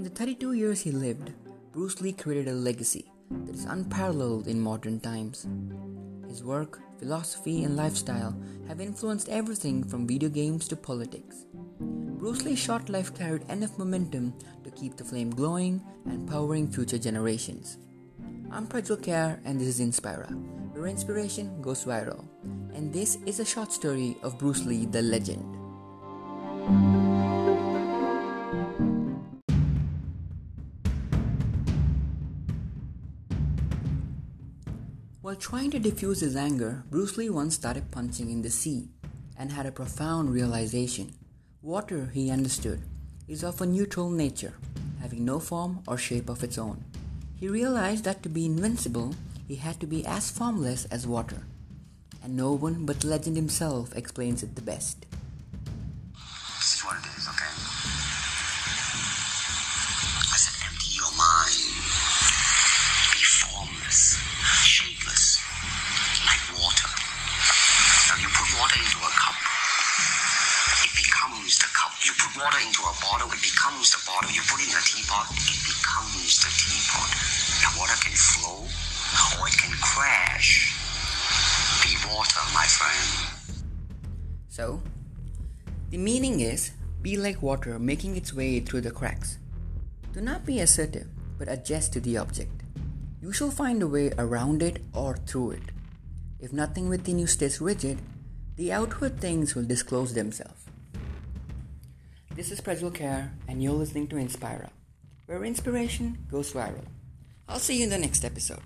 In the 32 years he lived, Bruce Lee created a legacy that is unparalleled in modern times. His work, philosophy, and lifestyle have influenced everything from video games to politics. Bruce Lee's short life carried enough momentum to keep the flame glowing and powering future generations. I'm Prajwal Kher and this is Inspira, where inspiration goes viral. And this is a short story of Bruce Lee the legend. While trying to diffuse his anger, Bruce Lee once started punching in the sea and had a profound realization. Water, he understood, is of a neutral nature, having no form or shape of its own. He realized that to be invincible, he had to be as formless as water. And no one but legend himself explains it the best. This is water into a cup, it becomes the cup. You put water into a bottle, it becomes the bottle. You put it in a teapot, it becomes the teapot. Now water can flow or it can crash. Be water, my friend. So, the meaning is be like water making its way through the cracks. Do not be assertive, but adjust to the object. You shall find a way around it or through it. If nothing within you stays rigid, the outward things will disclose themselves. This is Prajwal Kher, and you're listening to Inspira, where inspiration goes viral. I'll see you in the next episode.